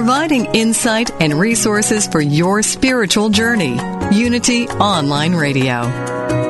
providing insight and resources for your spiritual journey. Unity Online Radio.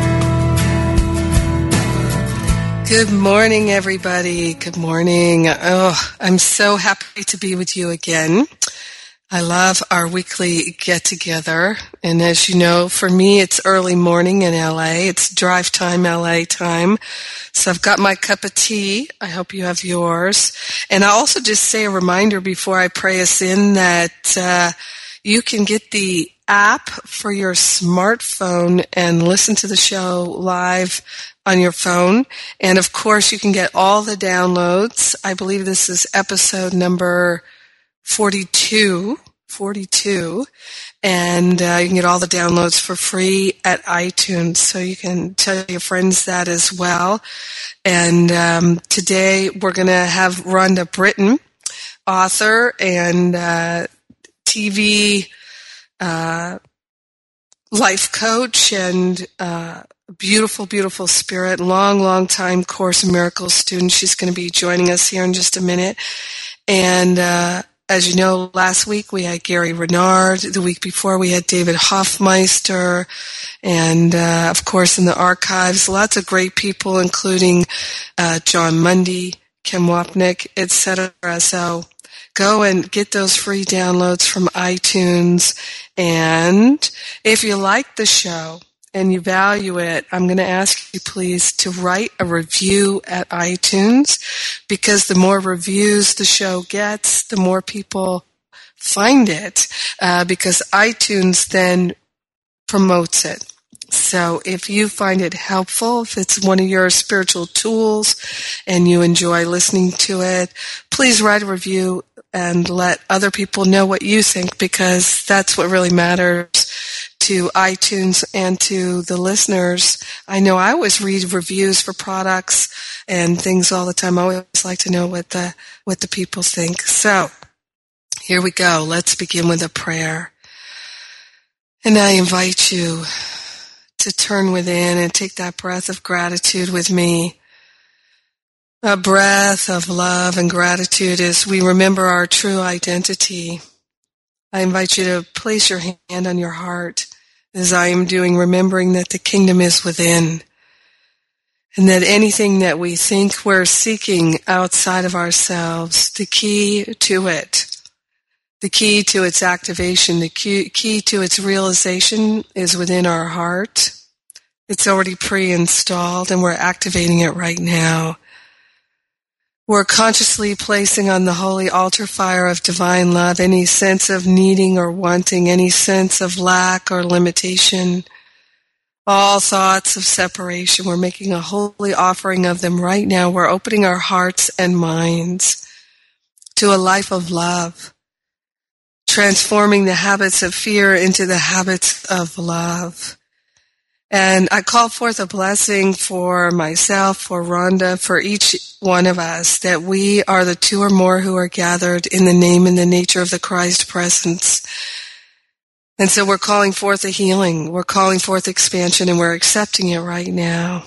Good morning, everybody. Good morning. Oh, I'm so happy to be with you again. I love our weekly get together. And as you know, for me, it's early morning in LA. It's drive time, LA time. So I've got my cup of tea. I hope you have yours. And I also just say a reminder before I pray us in that, uh, you can get the app for your smartphone and listen to the show live on your phone. And of course, you can get all the downloads. I believe this is episode number 42. 42 and uh, you can get all the downloads for free at iTunes. So you can tell your friends that as well. And um, today we're going to have Rhonda Britten, author and uh, TV uh, life coach and uh, beautiful, beautiful spirit, long, long time Course in Miracles student. She's going to be joining us here in just a minute. And uh, as you know, last week we had Gary Renard. The week before we had David Hoffmeister. And uh, of course, in the archives, lots of great people, including uh, Jon Mundy, Ken Wapnick, etc. So go and get those free downloads from iTunes. And if you like the show, and you value it, I'm going to ask you please to write a review at iTunes because the more reviews the show gets, the more people find it uh, because iTunes then promotes it. So if you find it helpful, if it's one of your spiritual tools and you enjoy listening to it, please write a review and let other people know what you think because that's what really matters to iTunes and to the listeners. I know I always read reviews for products and things all the time. I always like to know what the what the people think. So here we go. Let's begin with a prayer. And I invite you to turn within and take that breath of gratitude with me. A breath of love and gratitude as we remember our true identity. I invite you to place your hand on your heart as I am doing, remembering that the kingdom is within and that anything that we think we're seeking outside of ourselves, the key to it, the key to its activation, the key, to its realization is within our heart. It's already pre-installed and we're activating it right now. We're consciously placing on the holy altar fire of divine love any sense of needing or wanting, any sense of lack or limitation, all thoughts of separation. We're making a holy offering of them right now. We're opening our hearts and minds to a life of love, transforming the habits of fear into the habits of love. And I call forth a blessing for myself, for Rhonda, for each one of us, that we are the two or more who are gathered in the name and the nature of the Christ presence. And so we're calling forth a healing, we're calling forth expansion, and we're accepting it right now.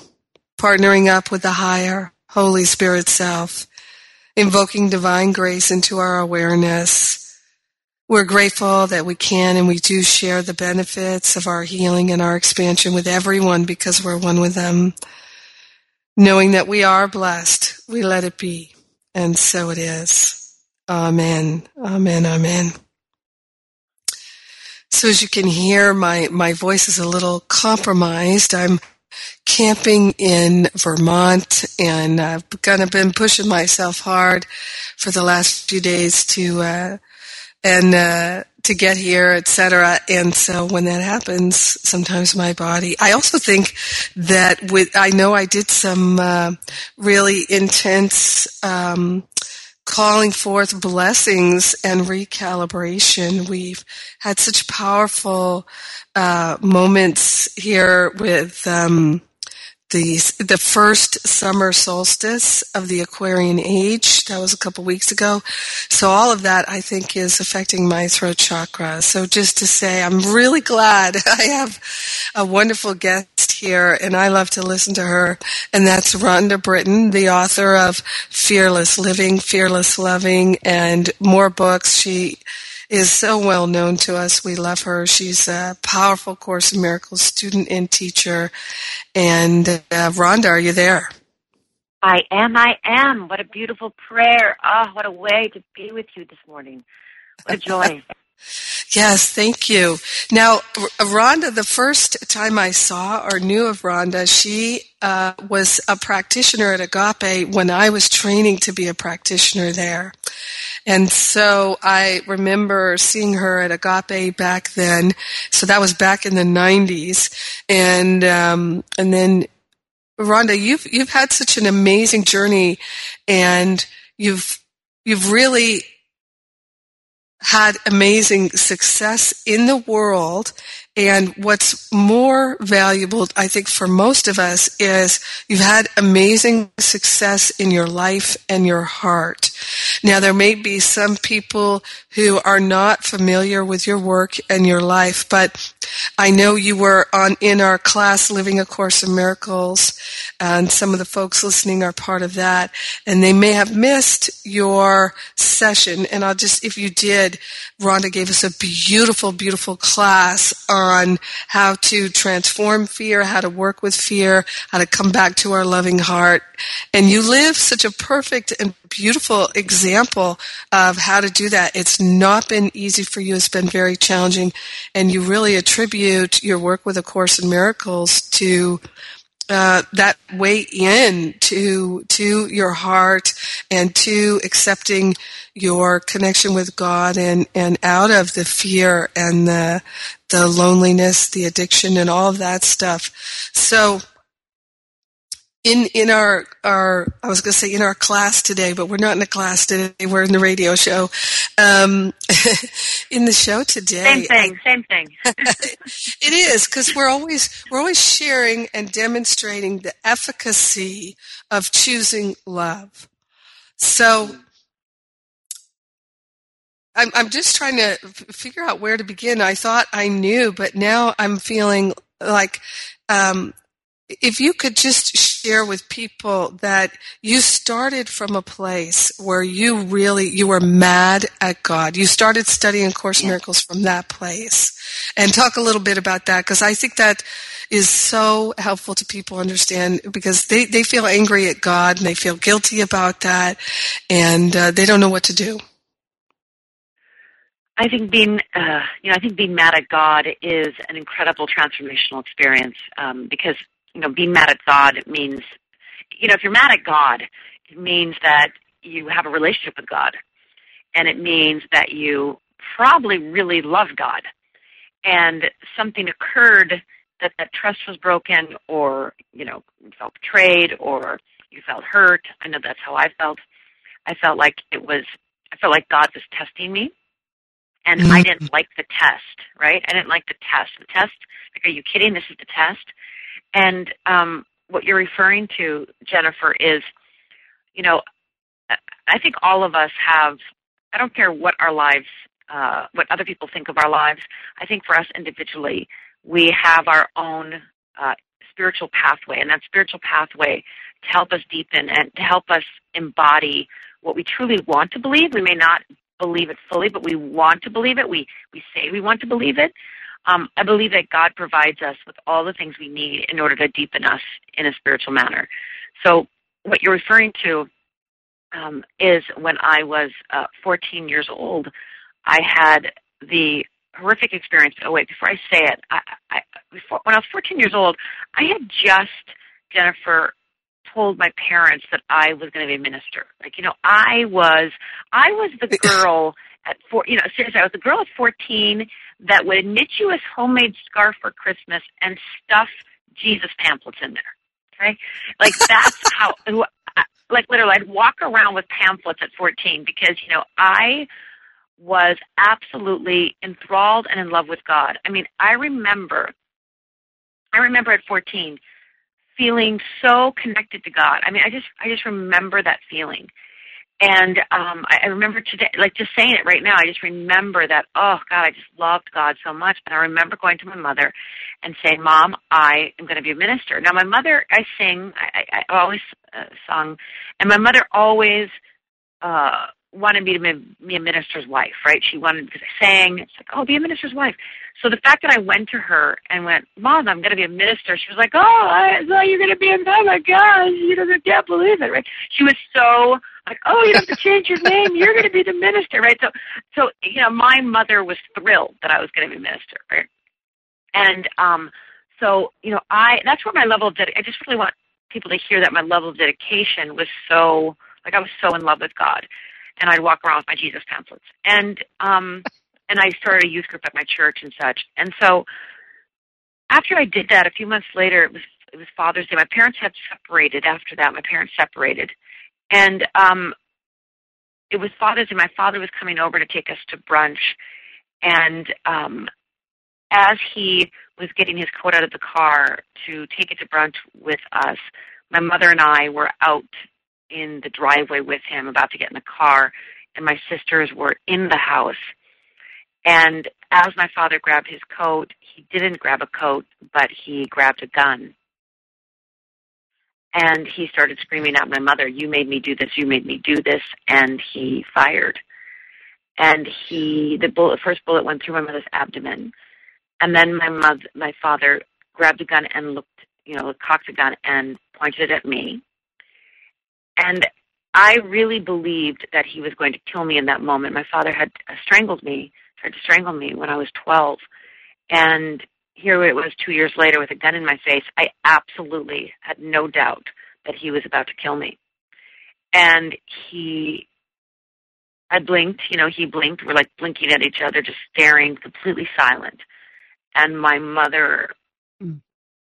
Partnering up with the higher Holy Spirit self, invoking divine grace into our awareness. We're grateful that we can and we do share the benefits of our healing and our expansion with everyone because we're one with them. Knowing that we are blessed, we let it be. And so it is. Amen. Amen. Amen. So as you can hear, my, my voice is a little compromised. I'm camping in Vermont and I've kind of been pushing myself hard for the last few days to, uh, and, uh, to get here, etc. And so when that happens, sometimes my body. I also think that with I know I did some uh, really intense um, calling forth blessings and recalibration. We've had such powerful uh, moments here with um, the the first summer solstice of the Aquarian age. That was a couple weeks ago. So all of that, I think, is affecting my throat chakra. So just to say, I'm really glad I have a wonderful guest here, and I love to listen to her. And that's Rhonda Britten, the author of Fearless Living, Fearless Loving, and more books. She is so well known to us. We love her. She's a powerful Course in Miracles student and teacher. And uh, Rhonda, are you there? I am. I am. What a beautiful prayer. Ah, oh, what a way to be with you this morning. What a joy. Yes, thank you. Now, Rhonda, the first time I saw or knew of Rhonda, she uh, was a practitioner at Agape when I was training to be a practitioner there. And so I remember seeing her at Agape back then. So that was back in the 90s. And, um, and then Rhonda, you've, you've had such an amazing journey and you've, you've really had amazing success in the world and what's more valuable, I think, for most of us is you've had amazing success in your life and your heart. Now, there may be some people who are not familiar with your work and your life, but I know you were on in our class, Living a Course in Miracles, and some of the folks listening are part of that, and they may have missed your session. And I'll just, if you did, Rhonda gave us a beautiful, beautiful class on how to transform fear, how to work with fear, how to come back to our loving heart. And you live such a perfect and beautiful example of how to do that. It's not been easy for you. It's been very challenging. And you really attribute your work with A Course in Miracles to uh, that way in to to your heart and to accepting your connection with God and and out of the fear and the the loneliness, the addiction, and all of that stuff. So in in our our I was going to say in our class today, but we're not in a class today. We're in the radio show. Um, in the show today, same thing, I, same thing. it is because we're always we're always sharing and demonstrating the efficacy of choosing love. So. I'm, I'm just trying to figure out where to begin. I thought I knew, but now I'm feeling like um, if you could just share with people that you started from a place where you really you were mad at God. You started studying Course yeah. Miracles from that place. And talk a little bit about that because I think that is so helpful to people understand because they, they feel angry at God and they feel guilty about that and uh, they don't know what to do. I think being, uh, you know, I think being mad at God is an incredible transformational experience um, because you know, being mad at God means, you know, if you're mad at God, it means that you have a relationship with God. And it means that you probably really love God. And something occurred that that trust was broken or, you know, you felt betrayed or you felt hurt. I know that's how I felt. I felt like it was, I felt like God was testing me. And mm-hmm. I didn't like the test, right? I didn't like the test. The test, like, are you kidding? This is the test. And um, what you're referring to, Jennifer, is, you know, I think all of us have, I don't care what our lives, uh, what other people think of our lives, I think for us individually, we have our own uh, spiritual pathway, and that spiritual pathway to help us deepen and to help us embody what we truly want to believe. We may not believe it fully, but we want to believe it. We we say we want to believe it. Um, I believe that God provides us with all the things we need in order to deepen us in a spiritual manner. So, what you're referring to um, is when I was uh, 14 years old, I had the horrific experience. Oh wait, before I say it, I, I, before, when I was 14 years old, I had just Jennifer told my parents that I was going to be a minister. Like, you know, I was, I was the girl at four, you know, seriously, I was a girl at 14 that would knit you a homemade scarf for Christmas and stuff Jesus pamphlets in there. Okay? Like, that's how, like, literally, I'd walk around with pamphlets at 14 because, you know, I was absolutely enthralled and in love with God. I mean, I remember, I remember at 14 feeling so connected to God. I mean, I just I just remember that feeling. And um I, I remember today like just saying it right now, I just remember that, oh God, I just loved God so much. And I remember going to my mother and saying, Mom, I am going to be a minister. Now my mother I sing, I, I, I always uh, sung, and my mother always uh wanted me to be be a minister's wife, right? She wanted because I sang. It's like, oh, be a minister's wife. So the fact that I went to her and went, Mom, I'm going to be a minister. She was like, Oh, I thought you're going to be a oh my gosh, you I can't believe it, right? She was so like, Oh, you have to change your name. You're going to be the minister, right? So, so you know, my mother was thrilled that I was going to be minister, right? And um, so you know, I that's where my level of dedication. I just really want people to hear that my level of dedication was so like I was so in love with God and I'd walk around with my Jesus pamphlets. And um and I started a youth group at my church and such. And so after I did that, a few months later, it was it was Father's Day. My parents had separated after that. My parents separated, and um, it was Father's Day. My father was coming over to take us to brunch, and um, as he was getting his coat out of the car to take it to brunch with us, my mother and I were out in the driveway with him, about to get in the car, and my sisters were in the house. And as my father grabbed his coat, he didn't grab a coat, but he grabbed a gun. And he started screaming at my mother, You made me do this, you made me do this. And he fired. And he, the bullet, first bullet went through my mother's abdomen. And then my mother, my father grabbed a gun and looked, you know, cocked a gun and pointed it at me. And I really believed that he was going to kill me in that moment. My father had strangled me, tried to strangle me when I was 12. And here it was two years later with a gun in my face. I absolutely had no doubt that he was about to kill me. And he I blinked, you know, he blinked. We're like blinking at each other, just staring, completely silent. And my mother mm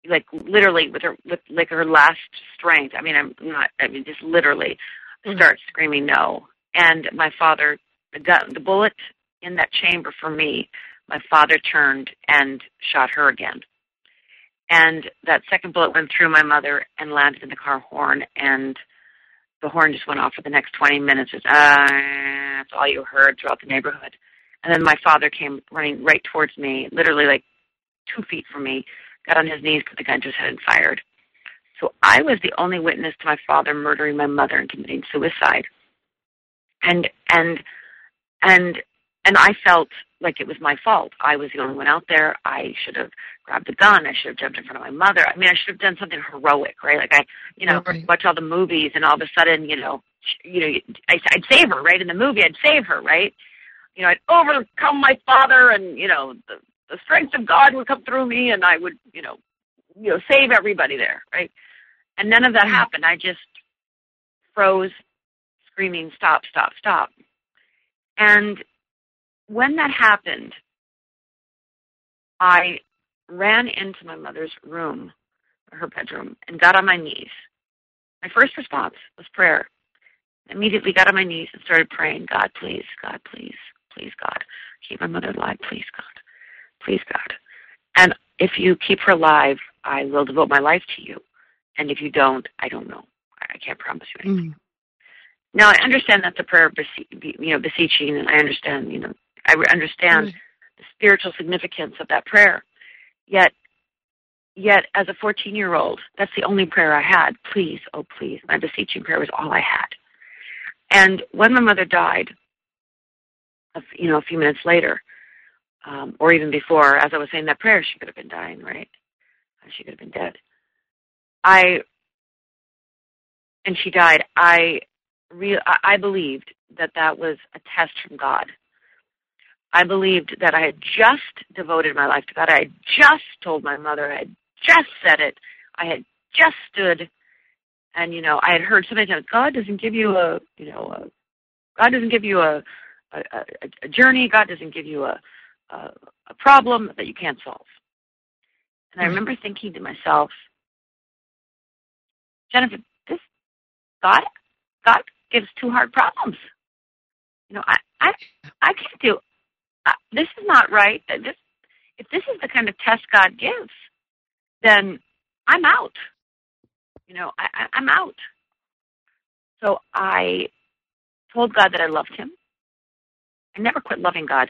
like literally with her with like her last strength. I mean, I'm not. I mean, just literally mm-hmm. starts screaming no. And my father, the gun, the bullet in that chamber for me. My father turned and shot her again. And that second bullet went through my mother and landed in the car horn, and the horn just went off for the next 20 minutes. Just, uh, that's all you heard throughout the neighborhood. And then my father came running right towards me, literally like two feet from me, got on his knees, put the gun to his head, and fired. So I was the only witness to my father murdering my mother and committing suicide. And and and and I felt like it was my fault. I was the only one out there. I should have grabbed the gun. I should have jumped in front of my mother. I mean, I should have done something heroic, right? Like I, you know, right. watch all the movies, and all of a sudden, you know, you know, I, I'd save her, right? In the movie, I'd save her, right? You know, I'd overcome my father, and you know, the, the strength of God would come through me and I would, you know, you know, save everybody there, right? And none of that happened. I just froze, screaming, stop, stop, stop. And when that happened, I ran into my mother's room, her bedroom, and got on my knees. My first response was prayer. I immediately got on my knees and started praying, God, please, God, please, please, God, keep my mother alive, please, God. Please, God. And if you keep her alive, I will devote my life to you. And if you don't, I don't know. I can't promise you anything. Mm. Now, I understand that's a prayer of you know, beseeching, and I understand, you know, I understand mm. the spiritual significance of that prayer. Yet, yet, as a 14 year old, that's the only prayer I had. Please, oh, please. My beseeching prayer was all I had. And when my mother died, a, you know, a few minutes later, um, or even before, as I was saying that prayer, she could have been dying, right? She could have been dead. I, and she died. I, re- I believed that that was a test from God. I believed that I had just devoted my life to God. I had just told my mother. I had just said it. I had just stood, and you know, I had heard so many times, God doesn't give you a, you know, a, God doesn't give you a, a, a, a journey. God doesn't give you a, a, a problem that you can't solve. And I mm-hmm. remember thinking to myself, Jennifer, this God, God gives two hard problems. You know, I, I, I can't do. This is not right. Uh, this, if this is the kind of test God gives, then I'm out. You know, I, I, I'm out. So I told God that I loved Him. I never quit loving God,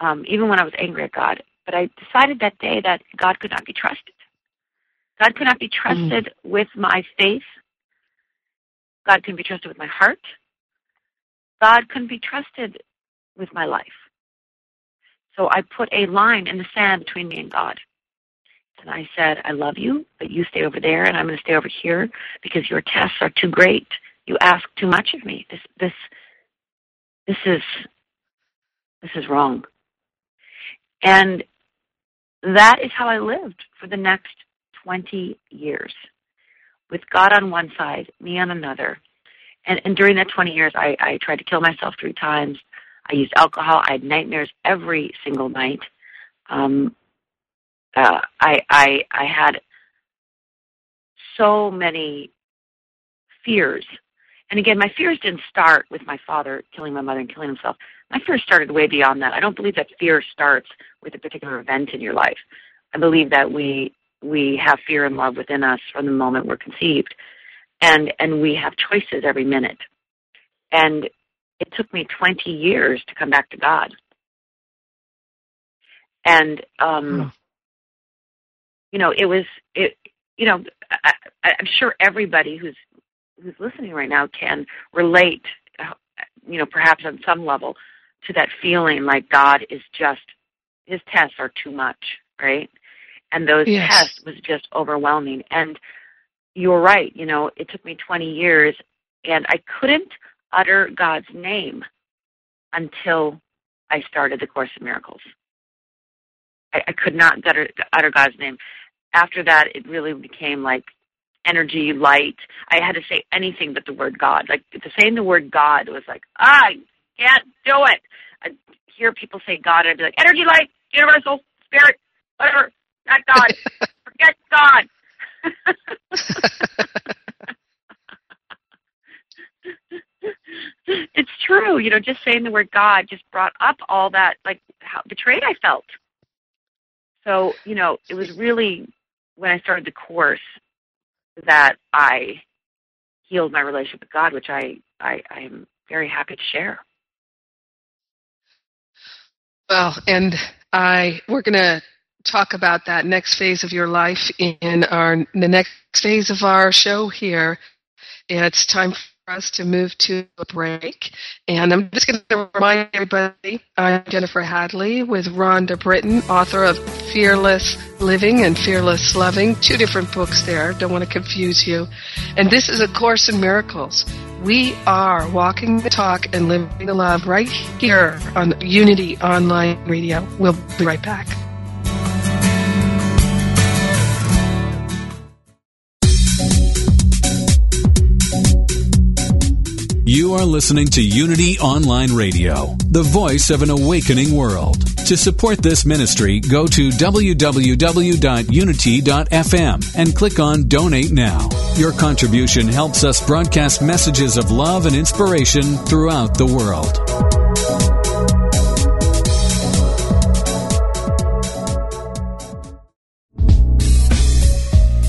um, even when I was angry at God. But I decided that day that God could not be trusted. God could not be trusted mm. with my faith. God couldn't be trusted with my heart. God couldn't be trusted with my life. So I put a line in the sand between me and God. And I said, I love you, but you stay over there and I'm going to stay over here because your tests are too great. You ask too much of me. This this this is this is wrong. And that is how I lived for the next 20 years with God on one side, me on another. And, and during that 20 years, I, I tried to kill myself three times. I used alcohol. I had nightmares every single night. Um, uh, I, I, I had so many fears. And again, my fears didn't start with my father killing my mother and killing himself. My fears started way beyond that. I don't believe that fear starts with a particular event in your life. I believe that we we have fear and love within us from the moment we're conceived and and we have choices every minute and it took me 20 years to come back to god and um hmm. you know it was it you know I, i'm sure everybody who's who's listening right now can relate you know perhaps on some level to that feeling like god is just his tests are too much right and those yes. tests was just overwhelming. And you're right, you know, it took me 20 years, and I couldn't utter God's name until I started the Course in Miracles. I, I could not utter, utter God's name. After that, it really became like energy, light. I had to say anything but the word God. Like to saying the word God was like, ah, I can't do it. I hear people say God, and I'd be like, energy, light, universal, spirit, whatever. Not God. Forget God. it's true. You know, just saying the word God just brought up all that, like how betrayed I felt. So, you know, it was really when I started the course that I healed my relationship with God, which I, I, I am very happy to share. Well, and I we're gonna talk about that next phase of your life in our the next phase of our show here. It's time us to move to a break. And I'm just going to remind everybody I'm Jennifer Hadley with Rhonda Britten, author of Fearless Living and Fearless Loving, two different books there. Don't want to confuse you. And this is A Course in Miracles. We are walking the talk and living the love right here on Unity Online Radio. We'll be right back. You are listening to Unity Online Radio, the voice of an awakening world. To support this ministry, go to www.unity.fm and click on Donate Now. Your contribution helps us broadcast messages of love and inspiration throughout the world.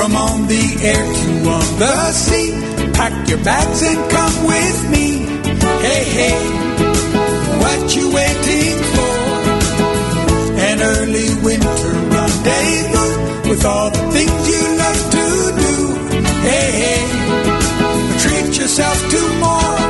From on the air to on the sea, pack your bags and come with me. Hey, hey, what you waiting for? An early winter rendezvous with all the things you love to do. Hey, hey, treat yourself to more.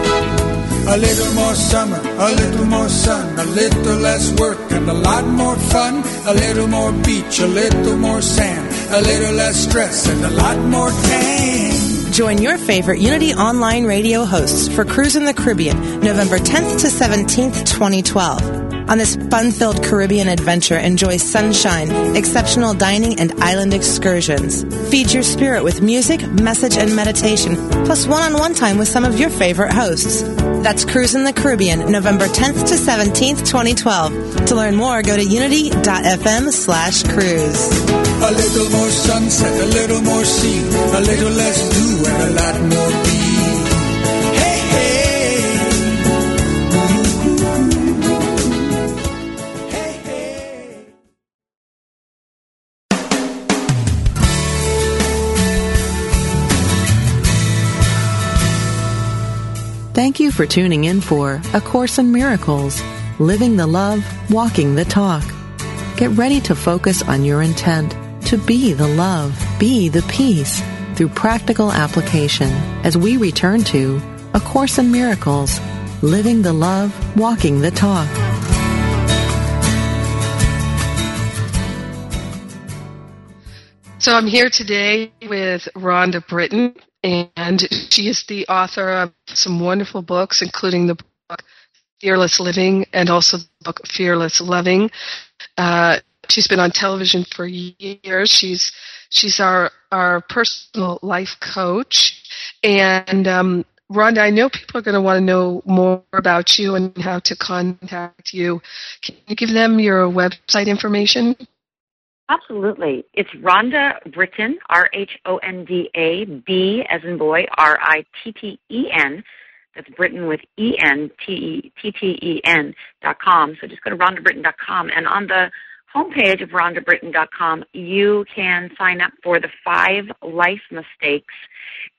A little more summer, a little more sun, a little less work and a lot more fun. A little more beach, a little more sand, a little less stress and a lot more tan. Join your favorite Unity Online radio hosts for Cruise in the Caribbean, November 10th to 17th, 2012. On this fun filled Caribbean adventure, enjoy sunshine, exceptional dining, and island excursions. Feed your spirit with music, message, and meditation, plus one on one time with some of your favorite hosts. That's Cruise in the Caribbean, November 10th to 17th, 2012. To learn more, go to unity.fm slash cruise. A little more sunset, a little more sea, a little less do, and a lot more be. Hey, hey. Hey, hey. Thank you for tuning in for A Course in Miracles, Living the Love, Walking the Talk. Get ready to focus on your intent to be the love, be the peace through practical application as we return to A Course in Miracles, Living the Love, Walking the Talk. So I'm here today with Rhonda Britten, and she is the author of some wonderful books, including the book Fearless Living and also the book Fearless Loving. Uh, she's been on television for years. She's she's our our personal life coach, and um, Rhonda, I know people are going to want to know more about you and how to contact you. Can you give them your website information? Absolutely. It's Rhonda Britten, R H O N D A B as in boy, R I T T E N. That's Britten with E N T T T E N dot com. So just go to rhondabritten dot com and on the homepage of rhondabritten dot you can sign up for the five life mistakes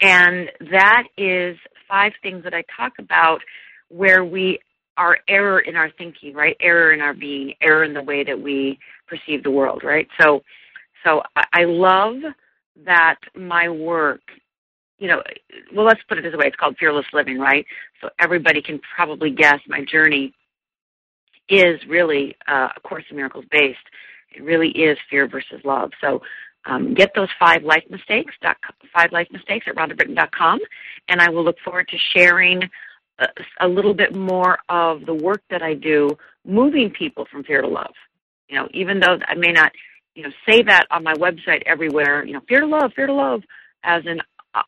and that is five things that I talk about where we are error in our thinking, right? Error in our being, error in the way that we perceive the world, right? So, so I love that my work, you know, well, let's put it this way: it's called fearless living, right? So everybody can probably guess my journey is really uh, a Course in Miracles based. It really is fear versus love. So. Um, get those five life mistakes, five life mistakes at rhondabritten.com, and I will look forward to sharing a, a little bit more of the work that I do, moving people from fear to love. You know, even though I may not, you know, say that on my website everywhere, you know, fear to love, fear to love, as in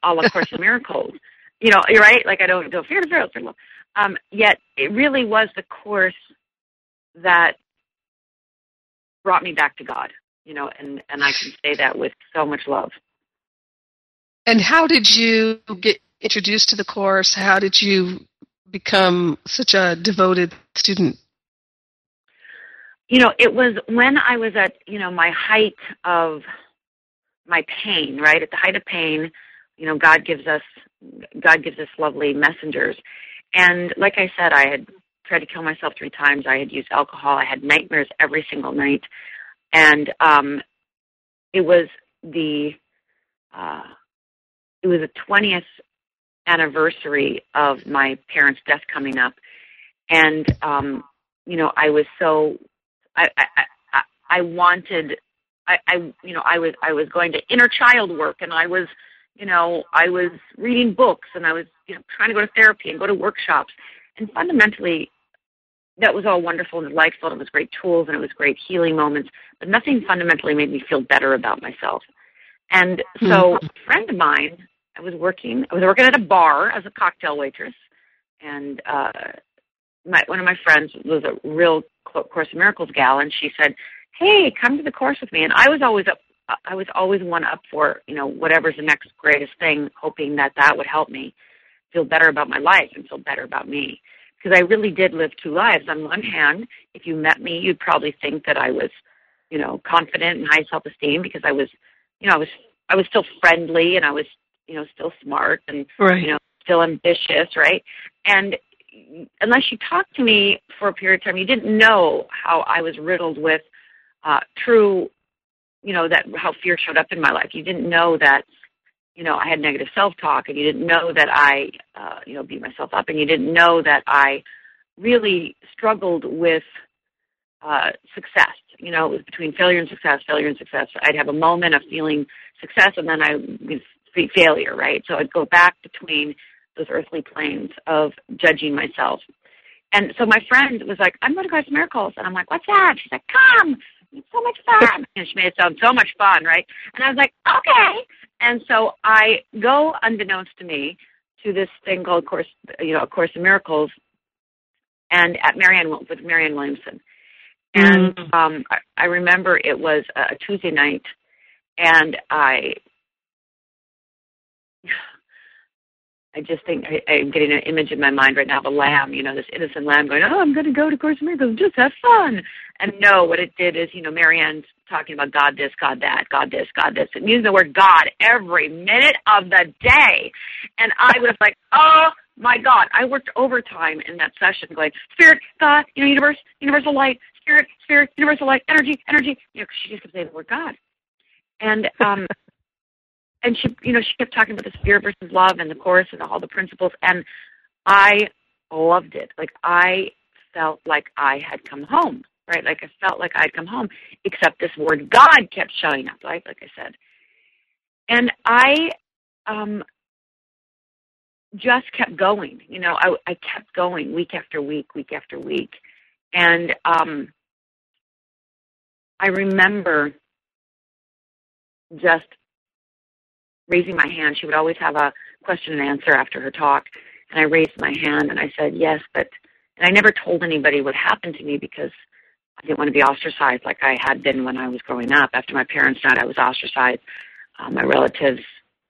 a la Course in Miracles. You know, you're right. Like I don't go fear to fear, fear to love. Um, yet it really was the course that brought me back to God. You know, and and I can say that with so much love. And how did you get introduced to the course? How did you become such a devoted student? You know, it was when I was at, you know, my height of my pain, right? At the height of pain, you know, God gives us God gives us lovely messengers. And like I said, I had tried to kill myself three times. I had used alcohol. I had nightmares every single night. And um it was the uh it was the twentieth anniversary of my parents' death coming up. And um, you know, I was so I I, I, I wanted I, I you know, I was I was going to inner child work and I was you know, I was reading books and I was, you know, trying to go to therapy and go to workshops. And fundamentally that was all wonderful and delightful and it was great tools and it was great healing moments, but nothing fundamentally made me feel better about myself. And so a friend of mine, I was working I was working at a bar as a cocktail waitress and uh my one of my friends was a real Course in Miracles gal and she said, Hey, come to the course with me. And I was always up I was always one up for you know whatever's the next greatest thing, hoping that that would help me feel better about my life and feel better about me. Because I really did live two lives. On one hand, if you met me, you'd probably think that I was, you know, confident and high self-esteem because I was, you know, I was I was still friendly and I was, you know, still smart and right. you know still ambitious, right? And unless you talked to me for a period of time, you didn't know how I was riddled with uh, true, you know, that how fear showed up in my life. You didn't know that, you know, I had negative self-talk, and you didn't know that I, uh, you know, beat myself up, and you didn't know that I really struggled with uh, success. You know, it was between failure and success, failure and success. I'd have a moment of feeling success, and then I would be failure, right? So I'd go back between those earthly planes of judging myself. And so my friend was like, I'm going to Course Miracles. And I'm like, what's that? She's like, come. It's so much fun. And she made it sound so much fun, right? And I was like, okay. And so I go, unbeknownst to me, to this thing called Course, you know, A Course in Miracles, and at Marianne with Marianne Williamson. And mm. um, I, I remember it was a Tuesday night, and I I just think I, I'm getting an image in my mind right now of a lamb, you know, this innocent lamb going, "Oh, I'm going to go to Course of Miracles, just have fun." And no, what it did is, you know, Marianne's talking about God this, God that, God this, God this, and using the word God every minute of the day. And I was like, "Oh my God!" I worked overtime in that session, going, "Spirit, God, you know, universe, universal light, spirit, spirit, universal light, energy, energy." You know, she just kept saying the word God. And um and she, you know, she kept talking about the spirit versus love and the course and all the principles, and I loved it. Like I felt like I had come home, right? Like I felt like I'd come home, except this word God kept showing up, right? Like I said, and I um, just kept going. You know, I, I kept going week after week, week after week, and um, I remember just raising my hand. She would always have a question and answer after her talk. And I raised my hand and I said, yes, but, and I never told anybody what happened to me because I didn't want to be ostracized like I had been when I was growing up. After my parents died, I was ostracized. Uh, my relatives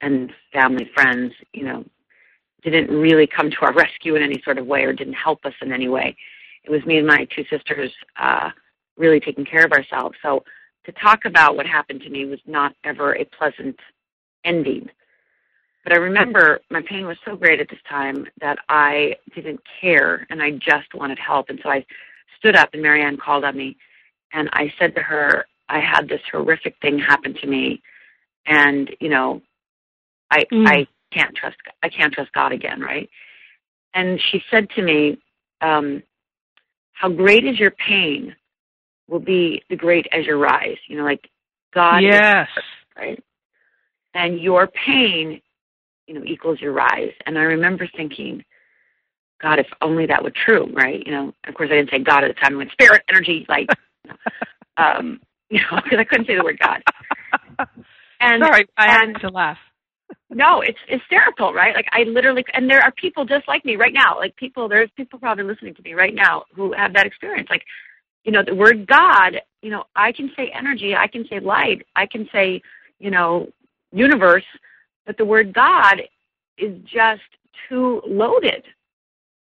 and family friends, you know, didn't really come to our rescue in any sort of way or didn't help us in any way. It was me and my two sisters uh, really taking care of ourselves. So to talk about what happened to me was not ever a pleasant ending. But I remember my pain was so great at this time that I didn't care and I just wanted help. And so I stood up and Marianne called on me and I said to her, I had this horrific thing happen to me and, you know, I mm. I can't trust I can't trust God again, right? And she said to me, um, how great is your pain will be the great as your rise. You know, like God Yes. Is, right? and your pain, you know, equals your rise. And I remember thinking, God, if only that were true, right? You know, of course I didn't say God at the time. I went spirit, energy, like, um, you know, because I couldn't say the word God. And sorry, I and, had to laugh. no, it's hysterical, right? Like I literally, and there are people just like me right now. Like people, there's people probably listening to me right now who have that experience. Like, you know, the word God. You know, I can say energy, I can say light, I can say, you know, universe, but the word God is just too loaded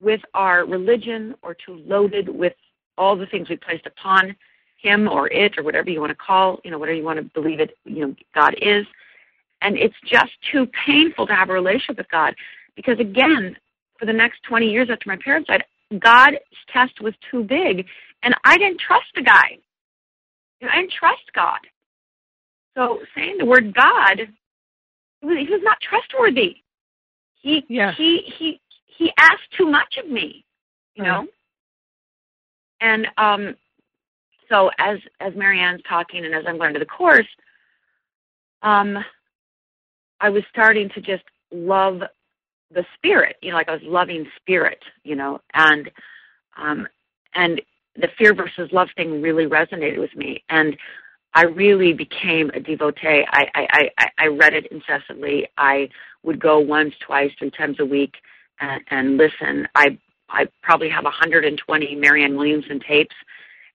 with our religion or too loaded with all the things we placed upon him or it or whatever you want to call, you know, whatever you want to believe it, you know, God is. And it's just too painful to have a relationship with God because again, for the next 20 years after my parents died, God's test was too big and I didn't trust the guy. I didn't trust God. So saying the word God, he was not trustworthy. He yeah. he he he asked too much of me, you know. And um, so as as Marianne's talking and as I'm going to the course, um, I was starting to just love the spirit, you know, like I was loving spirit, you know, and um, and the fear versus love thing really resonated with me. And I really became a devotee. I, I, I, I read it incessantly. I would go once, twice, three times a week and, listen. I I probably have 120 Marianne Williamson tapes,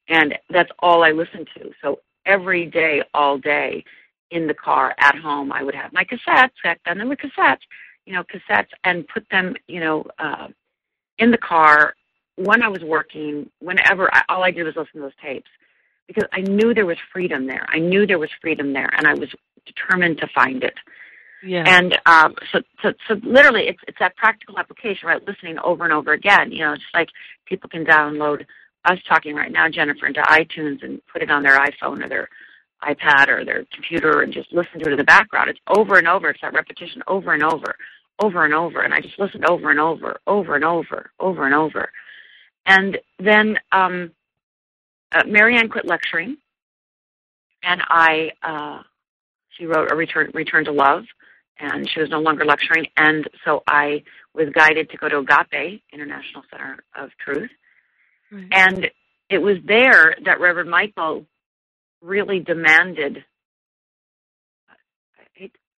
and that's all I listen to. So every day, all day, in the car at home. I would have my cassettes back then. There were cassettes, you know, cassettes, and put them, you know, uh, in the car when I was working. Whenever I, all I did was listen to those tapes because I knew there was freedom there. I knew there was freedom there, and I was determined to find it. Yeah. And um, so, so, so literally, it's it's that practical application, right? Listening over and over again. You know, just like people can download us talking right now, Jennifer, into iTunes and put it on their iPhone or their iPad or their computer and just listen to it in the background. It's over and over. It's that repetition over and over, over and over. And I just listened over and over, over and over, over and over. And then um, uh, Marianne quit lecturing, and I uh, she wrote a return return to love, and she was no longer lecturing. And so I was guided to go to Agape International Center of Truth, Right. and it was there that Reverend Michael really demanded.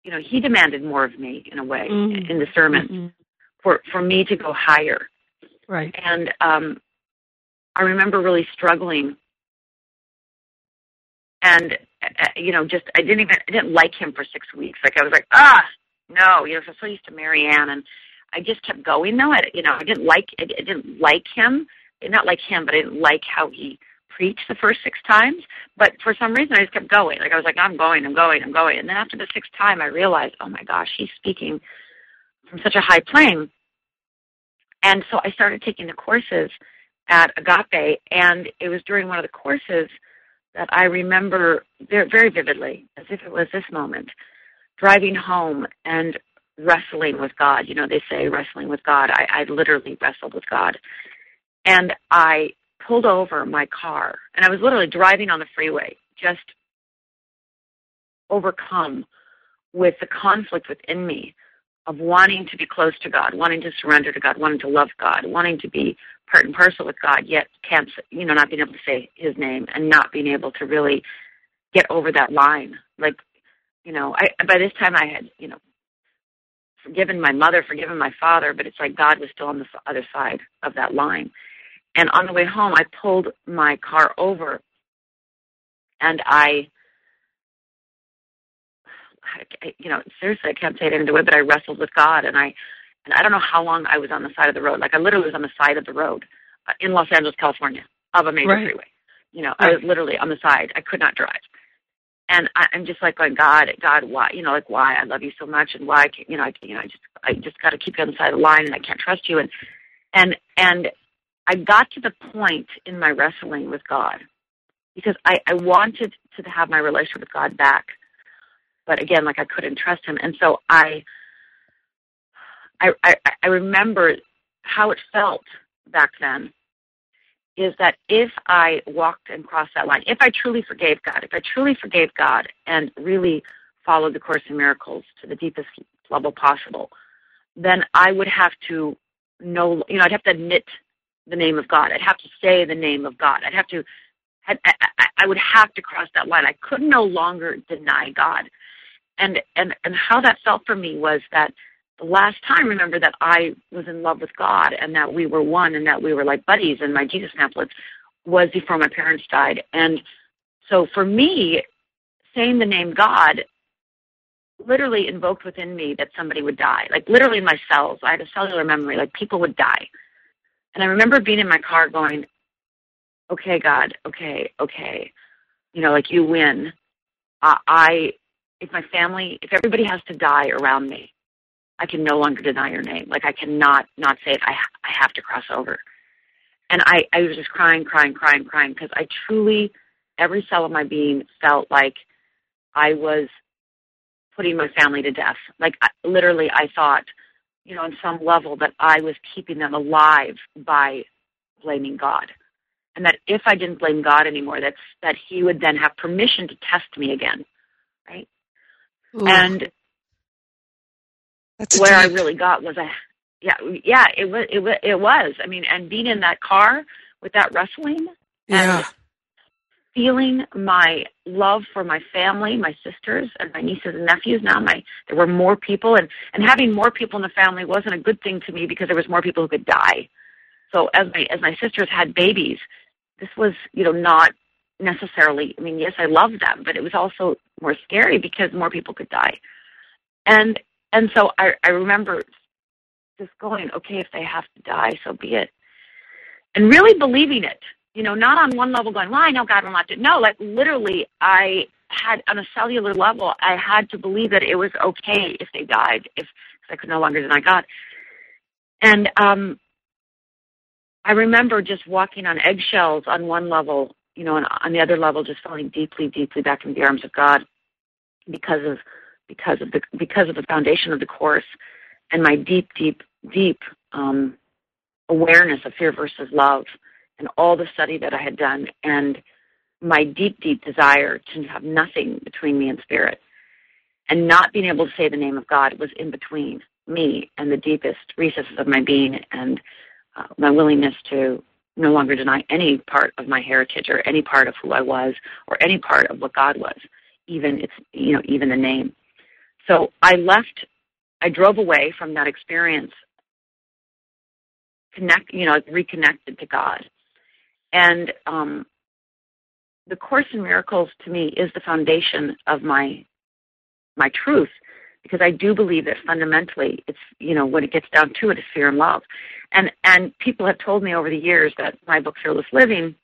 You know, he demanded more of me in a way Mm. in the sermon Mhm. for for me to go higher. Right. And um, I remember really struggling, and you know, just I didn't even I didn't like him for six weeks. Like I was like, ah, no, you know, I'm so used to Marianne, and I just kept going though. I, you know, I didn't like I, I didn't like him, not like him, but I didn't like how he preached the first six times. But for some reason, I just kept going. Like I was like, I'm going, I'm going, I'm going. And then after the sixth time, I realized, oh my gosh, he's speaking from such a high plane. And so I started taking the courses at Agape, and it was during one of the courses that I remember very, vividly, as if it was this moment, driving home and wrestling with God. You know, they say wrestling with God. I, I literally wrestled with God. And I pulled over my car, and I was literally driving on the freeway, just overcome with the conflict within me of wanting to be close to God, wanting to surrender to God, wanting to love God, wanting to be part and parcel with God, yet can't, you know, not being able to say His name and not being able to really get over that line. Like, you know, I by this time I had, you know, forgiven my mother, forgiven my father, but it's like God was still on the other side of that line. And on the way home, I pulled my car over, and I I, you know, seriously, I can't say it into it, but I wrestled with God, and I, and I don't know how long I was on the side of the road. Like I literally was on the side of the road uh, in Los Angeles, California, of a major Right. freeway. You know, I was literally on the side. I could not drive, and I, I'm just like going, God, God, why? You know, like why? I love you so much, and why? Can't, you know, I, you know, I just, I just got to keep you on the side of the line, and I can't trust you, and, and, and I got to the point in my wrestling with God because I, I wanted to have my relationship with God back but again, like I couldn't trust him, and so I, I, I, I remember how it felt back then. Is that if I walked and crossed that line, if I truly forgave God, if I truly forgave God and really followed the Course in Miracles to the deepest level possible, then I would have to know, you know, I'd have to admit the name of God. I'd have to say the name of God. I'd have to, I, I, I would have to cross that line. I could no longer deny God and and and how that felt for me was that the last time remember that I was in love with God and that we were one and that we were like buddies and my Jesus pamphlets was before my parents died. And so for me saying the name God literally invoked within me that somebody would die like literally in my cells. I had a cellular memory like people would die. And I remember being in my car going okay God okay okay. You know like you win. I if my family, if everybody has to die around me, I can no longer deny your name. Like I cannot not say it. I I have to cross over. And I I was just crying, crying, crying, crying because I truly, every cell of my being felt like I was putting my family to death. Like I, literally, I thought, you know, on some level that I was keeping them alive by blaming God. And that if I didn't blame God anymore, that's that He would then have permission to test me again, right? Ooh, and that's where I really got was a yeah yeah it was it was it was. I mean and being in that car with that wrestling yeah. and feeling my love for my family my sisters and my nieces and nephews now my there were more people and and having more people in the family wasn't a good thing to me because there was more people who could die. So as my as my sisters had babies this was you know not necessarily. I mean, yes, I loved them, but it was also more scary because more people could die. And and so I I remember just going, okay, if they have to die, so be it. And really believing it. You know, not on one level going, well, I know God will not do. No, like literally, I had on a cellular level, I had to believe that it was okay if they died, if I could no longer deny God. And um, I remember just walking on eggshells on one level, you know, and on the other level, just falling deeply, deeply back into the arms of God because of because of the because of the foundation of the course and my deep, deep, deep um, awareness of fear versus love and all the study that I had done and my deep, deep desire to have nothing between me and spirit. And not being able to say the name of God was in between me and the deepest recesses of my being and uh, my willingness to no longer deny any part of my heritage or any part of who I was or any part of what God was, even its you know even the name. So I left. I drove away from that experience, connect you know reconnected to God, and um, the Course in Miracles to me is the foundation of my my truth because I do believe that fundamentally it's you know when it gets down to it is fear and love, and and people have told me over the years that my book Fearless Living,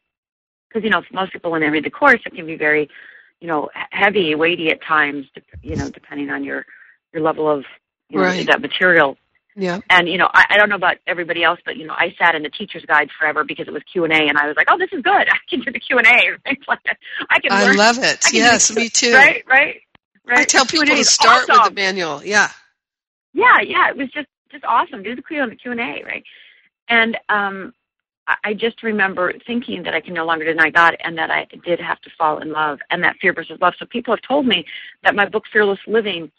because you know most people when they read the course it can be very you know heavy weighty at times you know depending on your your level of you know, Right. that material Yeah. and you know, I, I don't know about everybody else, but you know, I sat in the teacher's guide forever because it was Q and A, and I was like, oh, this is good. I can do the Q and A. It's like I can. I learn, love it. I Yes, me too. Right, right, right. I tell people Q&A to start with the manual. Yeah. Yeah, yeah, it was just just awesome. Do the Q and the Q and A, right? And um, I, just remember thinking that I can no longer deny God, and that I did have to fall in love, and that fear versus love. So people have told me that my book Fearless Living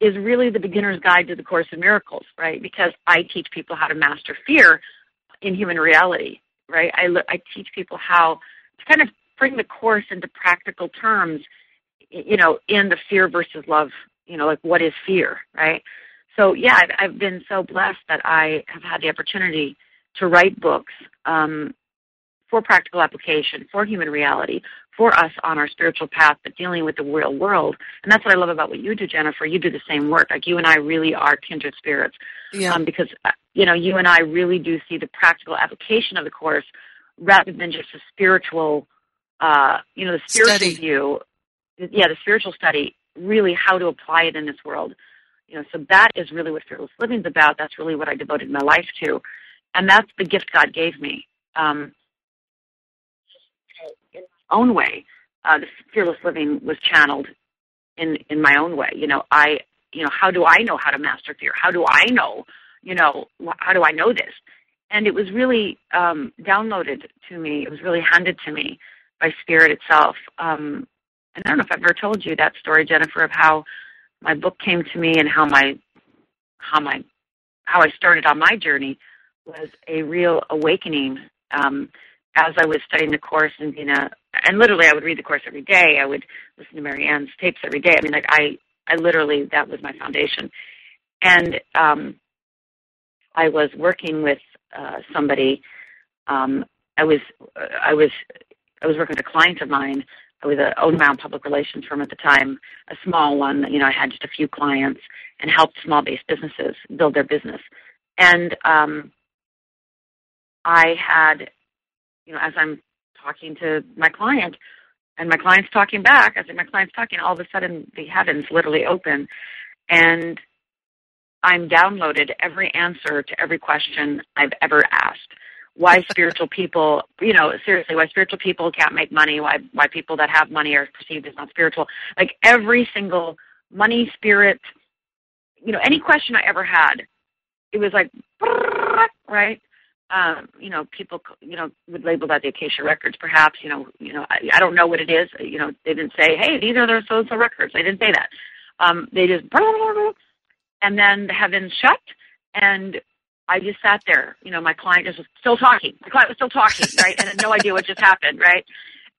is really the beginner's guide to the Course in Miracles, right? Because I teach people how to master fear in human reality, right? I, I teach people how to kind of bring the course into practical terms, you know, in the fear versus love, you know, like what is fear, right? So yeah, I've, I've been so blessed that I have had the opportunity to write books um, for practical application, for human reality, for us on our spiritual path, but dealing with the real world. And that's what I love about what you do, Jennifer. You do the same work. Like you and I really are kindred spirits Yeah. um, because uh, you know you and I really do see the practical application of the course rather than just a spiritual, uh, you know, the spiritual Study. view. Yeah, the spiritual study. Really, how to apply it in this world. You know, so that is really what fearless living is about. That's really what I devoted my life to, and that's the gift God gave me. Um, in my own way, uh, the fearless living was channeled in in my own way. You know, I you know how do I know how to master fear? How do I know you know how do I know this? And it was really um, downloaded to me. It was really handed to me by Spirit itself. Um, and I don't know if I've ever told you that story, Jennifer, of how my book came to me and how my how my how I started on my journey was a real awakening. Um, as I was studying the course and being a, and literally I would read the course every day. I would listen to Marianne's tapes every day. I mean, like I, I literally that was my foundation. And um, I was working with uh, somebody. Um, I was, I was, I was working with a client of mine. I was a owned my own public relations firm at the time, a small one. You know, I had just a few clients and helped small based businesses build their business. And um, I had, you know, as I'm talking to my client, and my client's talking back, as my client's talking, all of a sudden the heavens literally open, and I'm downloaded every answer to every question I've ever asked. Why spiritual people, you know, seriously, why spiritual people can't make money, why why people that have money are perceived as not spiritual. Like every single money, spirit, you know, any question I ever had, it was like, right? Um, you know, people, you know, would label that the Akashic records, perhaps. You know, you know, I, I don't know what it is. You know, they didn't say, "Hey, these are their so and so records." They didn't say that. Um, they just, and then the heavens shut, and I just sat there. You know, my client just was still talking. My client was still talking, right? And had no idea what just happened, right?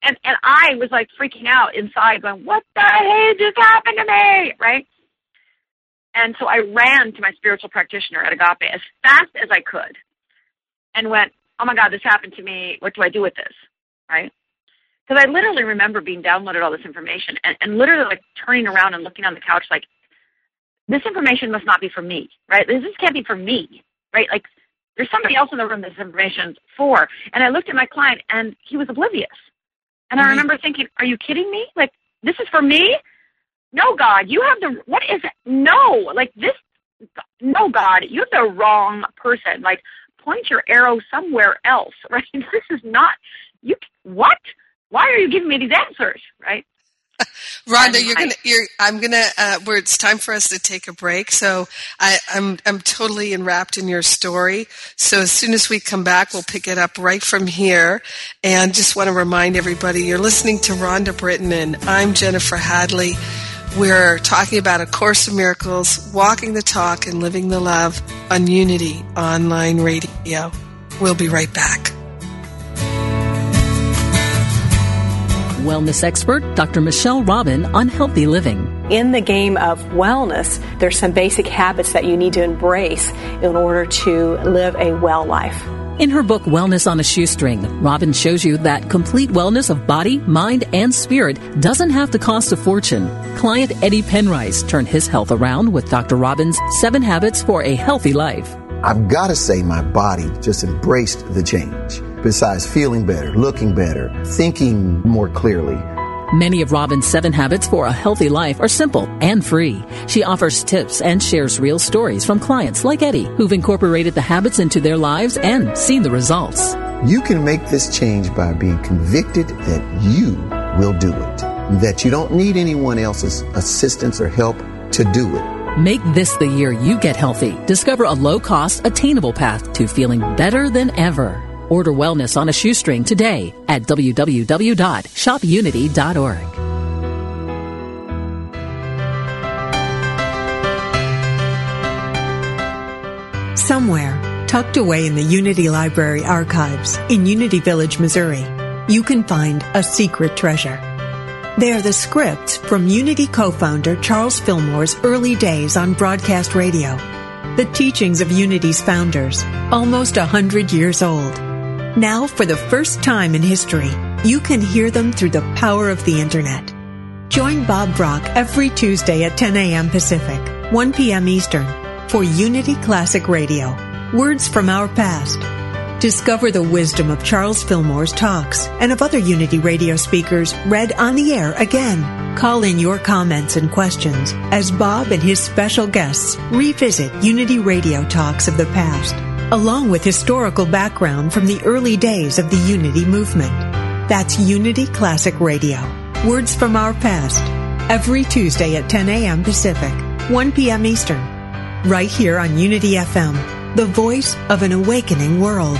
And and I was like freaking out inside, going, "What the heck just happened to me?" Right? And so I ran to my spiritual practitioner at Agape as fast as I could, and went, "Oh my God, this happened to me. What do I do with this?" Right? because I literally remember being downloaded all this information and, and literally like turning around and looking on the couch like, this information must not be for me, right? This, this can't be for me, right? Like, there's somebody else in the room this information's for. And I looked at my client and he was oblivious. And I mm-hmm. remember thinking, are you kidding me? Like, this is for me? No, God, you have the, what is it? No, like this, no, God, you have the wrong person. Like, point your arrow somewhere else, right? This is not, you, what? Why are you giving me these answers, right? Rhonda, you're gonna. You're. I'm gonna. Uh, where it's time for us to take a break. So I, I'm. I'm totally enwrapped in your story. So as soon as we come back, we'll pick it up right from here. And just want to remind everybody, you're listening to Rhonda Britten, and I'm Jennifer Hadley. We're talking about A Course in Miracles, walking the talk and living the love on Unity Online Radio. We'll be right back. Wellness expert Dr. Michelle Robin on healthy living. In the game of wellness, there's some basic habits that you need to embrace in order to live a well life. In her book, Wellness on a Shoestring, Robin shows you that complete wellness of body, mind, and spirit doesn't have to cost a fortune. Client Eddie Penrice turned his health around with Dr. Robin's Seven Habits for a Healthy Life. I've got to say, my body just embraced the change besides feeling better, looking better, thinking more clearly. Many of Robin's seven habits for a healthy life are simple and free. She offers tips and shares real stories from clients like Eddie who've incorporated the habits into their lives and seen the results. You can make this change by being convicted that you will do it, that you don't need anyone else's assistance or help to do it. Make this the year you get healthy. Discover a low cost, attainable path to feeling better than ever. Order wellness on a shoestring today at www.shopunity.org. Somewhere, tucked away in the Unity Library archives in Unity Village, Missouri, you can find a secret treasure. They are the scripts from Unity co-founder Charles Fillmore's early days on broadcast radio. The teachings of Unity's founders, almost a hundred years old. Now, for the first time in history, you can hear them through the power of the internet. Join Bob Brock every Tuesday at 10 a.m. Pacific, 1 p.m. Eastern for Unity Classic Radio. Words from our past. Discover the wisdom of Charles Fillmore's talks and of other Unity radio speakers read on the air again. Call in your comments and questions as Bob and his special guests revisit Unity radio talks of the past along with historical background from the early days of the Unity movement. That's Unity Classic Radio. Words from our past. Every Tuesday at 10 a.m. Pacific, 1 p.m. Eastern. Right here on Unity FM, the voice of an awakening world.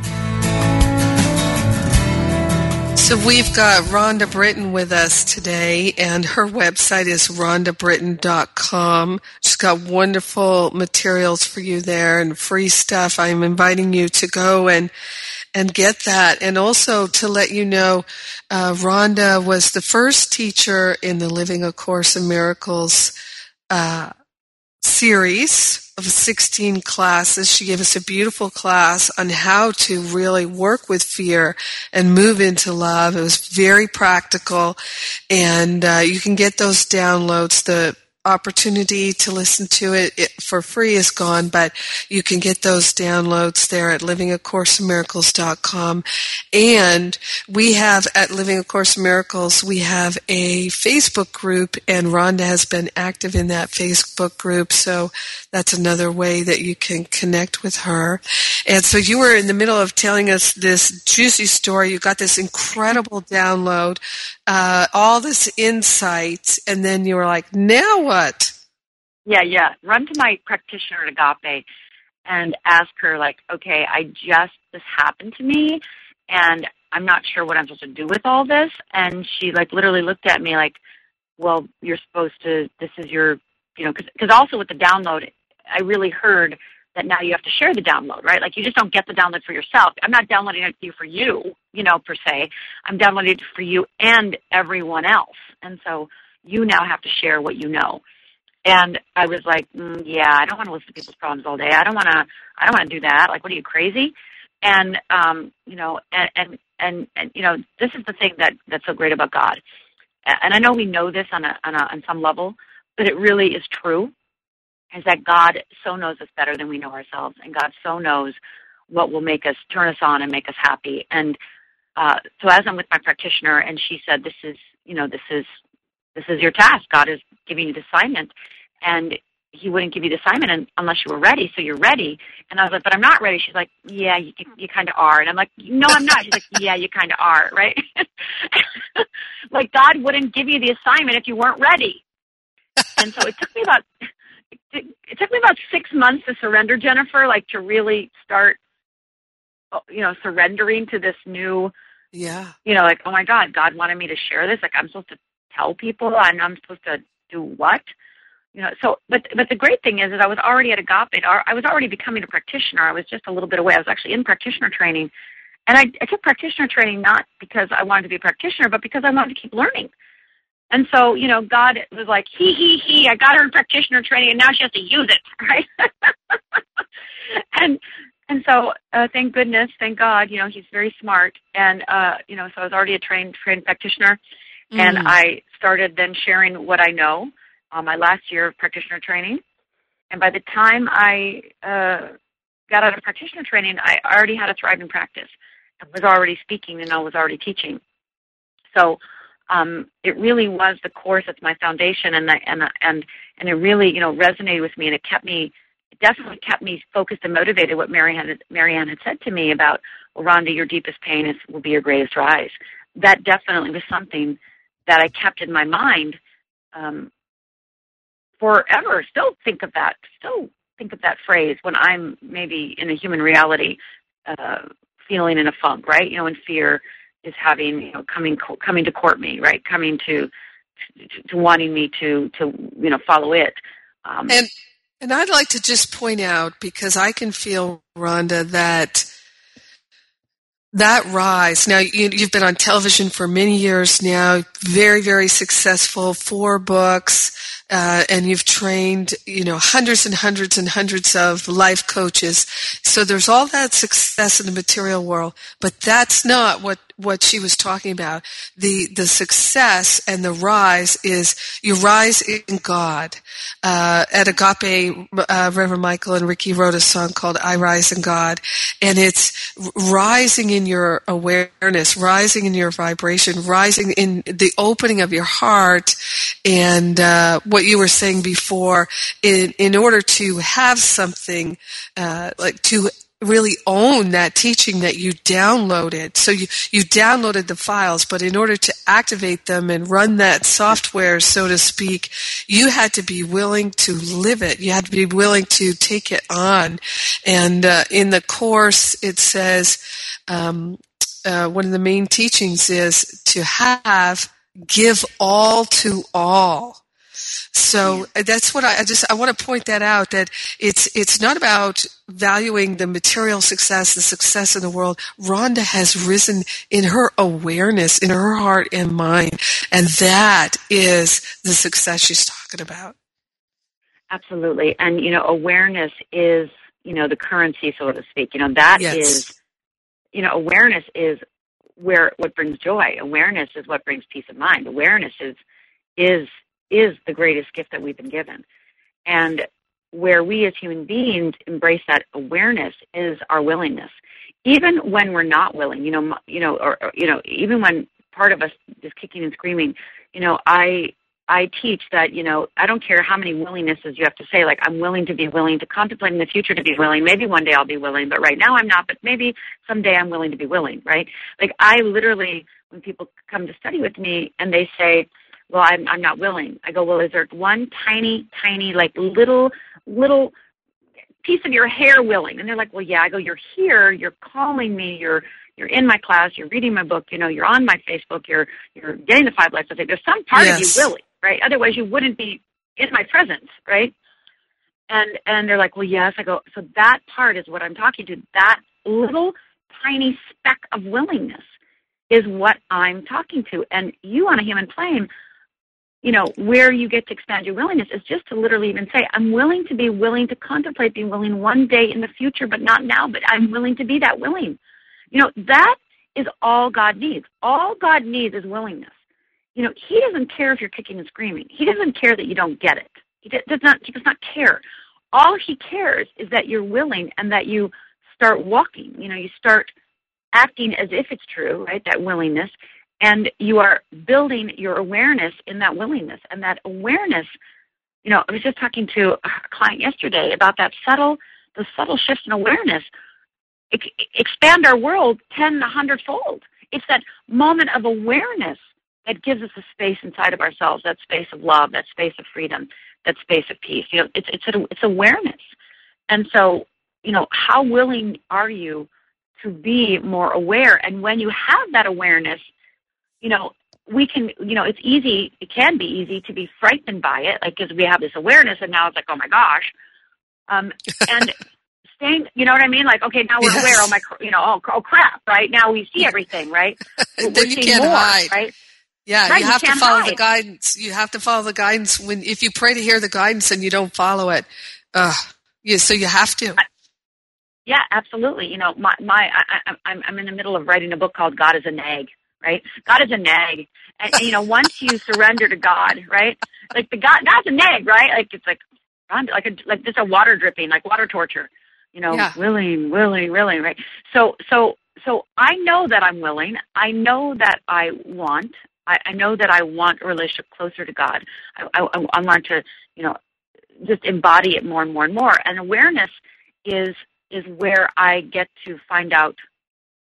So we've got Rhonda Britten with us today, and her website is rhondabritten.com. She's got wonderful materials for you there and free stuff. I'm inviting you to go and and get that, and also to let you know, uh, Rhonda was the first teacher in the Living a Course in Miracles uh, series of 16 classes. She gave us a beautiful class on how to really work with fear and move into love. It was very practical, and uh, you can get those downloads. The opportunity to listen to it, it, for free is gone, but you can get those downloads there at livingacourseofmiracles.com. And we have at Living a Course of Miracles, we have a Facebook group and Rhonda has been active in that Facebook group. So that's another way that you can connect with her. And so you were in the middle of telling us this juicy story. You got this incredible download, uh, all this insight, and then you were like, now what? Yeah, yeah. Run to my practitioner at Agape and ask her, like, okay, I just, this happened to me and I'm not sure what I'm supposed to do with all this. And she, like, literally looked at me like, well, you're supposed to, this is your, you know, because also with the download, I really heard that now you have to share the download, right? Like you just don't get the download for yourself. I'm not downloading it to you for you, you know, per se. I'm downloading it for you and everyone else. And so you now have to share what you know. And I was like, mm, yeah, I don't want to listen to people's problems all day. I don't want to, I don't want to do that. Like, what are you crazy? And, um, you know, and, and, and, and, you know, this is the thing that, that's so great about God. And I know we know this on a, on a, on some level, but it really is true is that God so knows us better than we know ourselves, and God so knows what will make us turn us on and make us happy. And uh, so, as I'm with my practitioner, and she said, "This is, you know, this is this is your task. God is giving you the assignment, and He wouldn't give you the assignment unless you were ready. So you're ready." And I was like, "But I'm not ready." She's like, "Yeah, you, you kind of are." And I'm like, "No, I'm not." She's like, "Yeah, you kind of are." Right? like God wouldn't give you the assignment if you weren't ready. And so it took me about it, it took me about six months to surrender, Jennifer, like to really start, oh, you know, surrendering to this new yeah. You know, like, oh my God, God wanted me to share this. Like, I'm supposed to tell people, and I'm supposed to do what? You know, so, but but the great thing is, is I was already at Agape. I was already becoming a practitioner. I was just a little bit away. I was actually in practitioner training, and I, I took practitioner training not because I wanted to be a practitioner, but because I wanted to keep learning. And so, you know, God was like, he, he, he, I got her in practitioner training and now she has to use it, right? and, and so, uh, thank goodness, thank God, you know, he's very smart. And, uh, you know, so I was already a trained, trained practitioner. Mm. And I started then sharing what I know on my last year of practitioner training. And by the time I, uh, got out of practitioner training, I already had a thriving practice. I was already speaking and I was already teaching. So, um, it really was the course that's my foundation, and the, and and and it really you know resonated with me, and it kept me it definitely kept me focused and motivated. What Marianne had, Marianne had said to me about, well, Rhonda, your deepest pain is will be your greatest rise. That definitely was something that I kept in my mind um, forever. Still think of that. Still think of that phrase when I'm maybe in a human reality, uh, feeling in a funk, right? You know, in fear is having you know coming coming to court me right? Coming to to, wanting me to to you know follow it. Um, and and I'd like to just point out because I can feel Rhonda that that rise. Now you, have been on television for many years now very very successful four books uh, and you've trained you know hundreds and hundreds and hundreds of life coaches so there's all that success in the material world but that's not what what she was talking about. The the success and the rise is you rise in God. Uh, at Agape, uh, Reverend Michael and Ricky wrote a song called "I Rise in God," and it's rising in your awareness, rising in your vibration, rising in the opening of your heart, and uh, what you were saying before. In in order to have something uh, like to really own that teaching that you downloaded. So you, you downloaded the files, but in order to activate them and run that software, so to speak, you had to be willing to live it. You had to be willing to take it on. And uh, in the course, it says um, uh, one of the main teachings is to have, give all to all. So uh, that's what I, I, just I want to point that out that it's it's not about valuing the material success, the success in the world. Rhonda has risen in her awareness, in her heart and mind, and that is the success she's talking about. Absolutely, and you know, awareness is you know the currency, so to speak. You know that yes. is you know awareness is where what brings joy. Awareness is what brings peace of mind. Awareness is is is the greatest gift that we've been given. And where we as human beings embrace that awareness is our willingness. Even when we're not willing, you know, you know, or, or you know, even when part of us is kicking and screaming, you know, I I teach that, you know, I don't care how many willingnesses you have to say, like, I'm willing to be willing to contemplate in the future to be willing. Maybe one day I'll be willing, but right now I'm not, but maybe someday I'm willing to be willing, right? Like, I literally, when people come to study with me and they say, well, I'm, I'm not willing, I go, well, is there one tiny, tiny, like, little, little piece of your hair willing? And they're like, well, yeah. I go, you're here, you're calling me, you're, you're in my class, you're reading my book, you know, you're on my Facebook, you're, you're getting the five lights. I think there's some part yes. of you willing right? Otherwise, you wouldn't be in my presence, right? And and they're like, well, yes. I go, so that part is what I'm talking to. That little tiny speck of willingness is what I'm talking to. And you on a human plane, you know, where you get to expand your willingness is just to literally even say, I'm willing to be willing to contemplate being willing one day in the future, but not now, but I'm willing to be that willing. You know, that is all God needs. All God needs is willingness you know, he doesn't care if you're kicking and screaming. He doesn't care that you don't get it. He does not. He does not care. All he cares is that you're willing and that you start walking. You know, you start acting as if it's true, right? That willingness, and you are building your awareness in that willingness. And that awareness, you know, I was just talking to a client yesterday about that subtle, the subtle shifts in awareness expand our world ten, a hundredfold. It's that moment of awareness that gives us a space inside of ourselves, that space of love, that space of freedom, that space of peace. You know, it's it's it's awareness, and so you know, how willing are you to be more aware? And when you have that awareness, you know, we can, you know, it's easy. It can be easy to be frightened by it, like because we have this awareness, and now it's like, oh my gosh, um, and. staying, you know what I mean? Like, okay, now we're yes. aware. Oh my, you know, oh, oh crap! Right now we see everything. Right? then we're you can't more, hide. Right? Yeah, right, you have you to follow hide. the guidance. You have to follow the guidance. When if you pray to hear the guidance and you don't follow it, uh, yeah, so you have to. Yeah, absolutely. You know, my my I, I'm I'm in the middle of writing a book called God is a Nag. Right? God is a nag, and, and you know, once you surrender to God, right? Like the God, God's a nag, right? Like it's like like a like just a water dripping, like water torture. You know, yeah. willing, willing, willing, right? So so so I know that I'm willing. I know that I want. I, I know that I want a relationship closer to God. I, I, I want to, you know, just embody it more and more and more. And awareness is is where I get to find out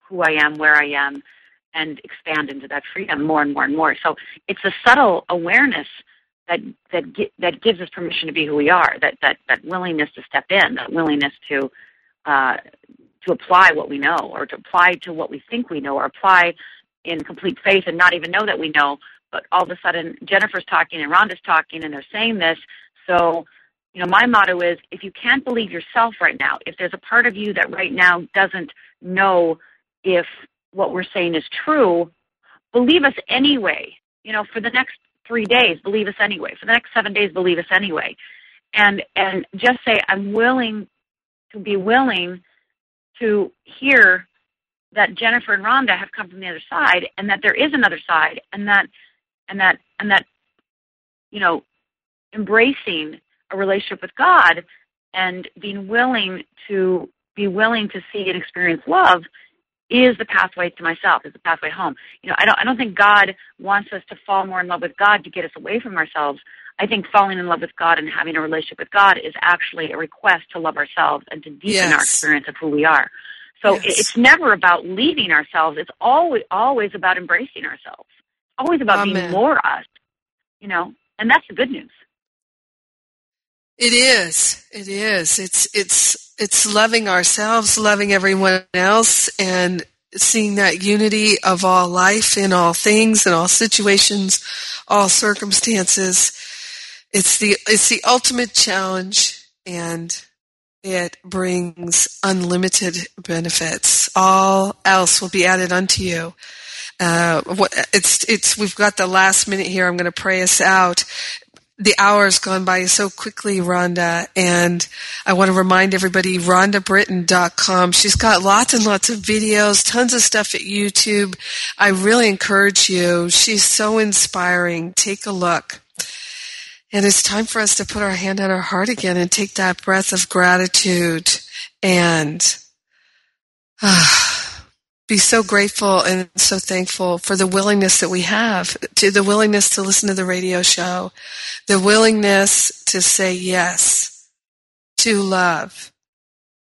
who I am, where I am, and expand into that freedom more and more and more. So it's a subtle awareness that that that gives us permission to be who we are. That that that willingness to step in, that willingness to uh, to apply what we know, or to apply to what we think we know, or apply in complete faith and not even know that we know. But all of a sudden, Jennifer's talking and Rhonda's talking, and they're saying this. So, you know, my motto is if you can't believe yourself right now, if there's a part of you that right now doesn't know if what we're saying is true, believe us anyway. You know, for the next three days, believe us anyway. For the next seven days, believe us anyway. And and just say, I'm willing to be willing to hear that Jennifer and Rhonda have come from the other side, and that there is another side, and that and that and that you know embracing a relationship with God and being willing to be willing to see and experience love is the pathway to myself, is the pathway home. You know, I don't I don't think God wants us to fall more in love with God to get us away from ourselves. I think falling in love with God and having a relationship with God is actually a request to love ourselves and to deepen yes. our experience of who we are. So yes. it's never about leaving ourselves. It's always always about embracing ourselves. Always about Amen. being more us. You know, and that's the good news. It is. It is. It's it's it's loving ourselves, loving everyone else, and seeing that unity of all life in all things, in all situations, all circumstances. It's the it's the ultimate challenge, and it brings unlimited benefits. All else will be added unto you. Uh, it's it's we've got the last minute here. I'm going to pray us out. The hour's gone by so quickly, Rhonda, and I want to remind everybody, rhondabritten.com. She's got lots and lots of videos, tons of stuff at YouTube. I really encourage you. She's so inspiring. Take a look. And it's time for us to put our hand on our heart again and take that breath of gratitude and uh, be so grateful and so thankful for the willingness that we have to the willingness to listen to the radio show, the willingness to say yes to love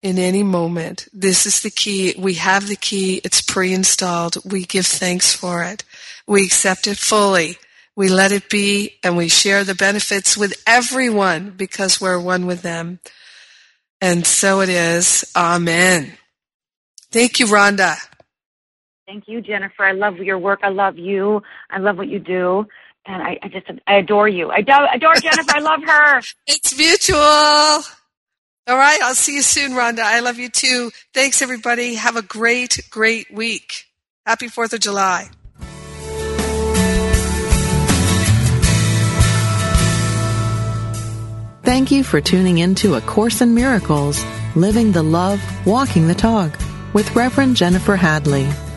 in any moment. This is the key. We have the key. It's pre-installed. We give thanks for it. We accept it fully. We let it be and we share the benefits with everyone because we're one with them. And so it is. Amen. Thank you, Rhonda. Thank you, Jennifer. I love your work. I love you. I love what you do. And I, I just, I adore you. I do, adore Jennifer. I love her. It's mutual. All right. I'll see you soon, Rhonda. I love you too. Thanks, everybody. Have a great, great week. Happy 4th of July. Thank you for tuning in to A Course in Miracles, Living the Love, Walking the Talk with Reverend Jennifer Hadley.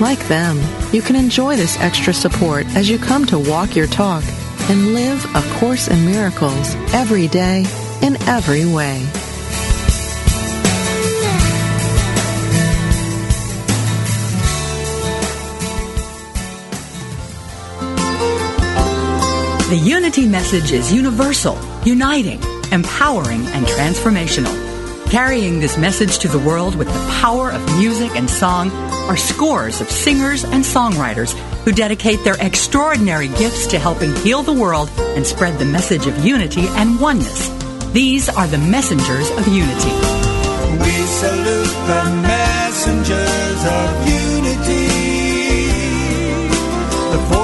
Like them, you can enjoy this extra support as you come to walk your talk and live A Course in Miracles every day in every way. The Unity message is universal, uniting, empowering, and transformational. Carrying this message to the world with the power of music and song are scores of singers and songwriters who dedicate their extraordinary gifts to helping heal the world and spread the message of unity and oneness. These are the messengers of unity. We salute the messengers of unity. The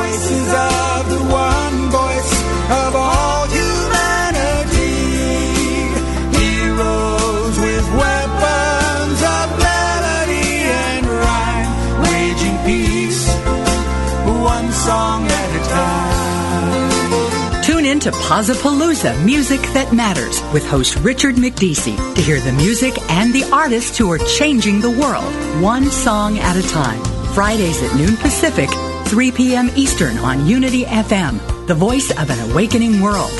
to Palooza Music That Matters with host Richard McDeesey to hear the music and the artists who are changing the world one song at a time. Fridays at noon Pacific, 3 p.m. Eastern on Unity FM, the voice of an awakening world.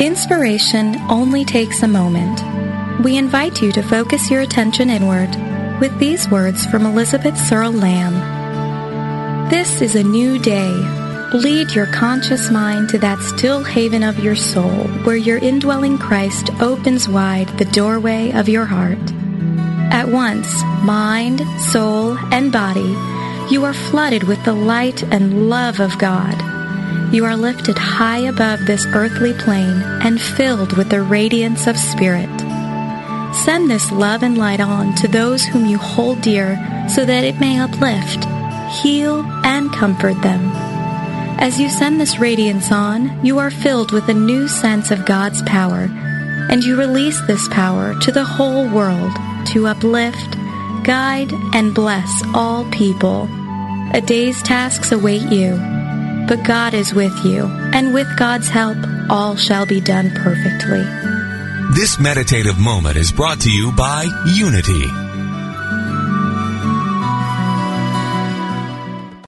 Inspiration only takes a moment. We invite you to focus your attention inward with these words from Elizabeth Searle Lamb. This is a new day. Lead your conscious mind to that still haven of your soul where your indwelling Christ opens wide the doorway of your heart. At once, mind, soul, and body, you are flooded with the light and love of God. You are lifted high above this earthly plane and filled with the radiance of Spirit. Send this love and light on to those whom you hold dear so that it may uplift, heal, and comfort them. As you send this radiance on, you are filled with a new sense of God's power, and you release this power to the whole world to uplift, guide, and bless all people. A day's tasks await you, but God is with you, and with God's help, all shall be done perfectly. This meditative moment is brought to you by Unity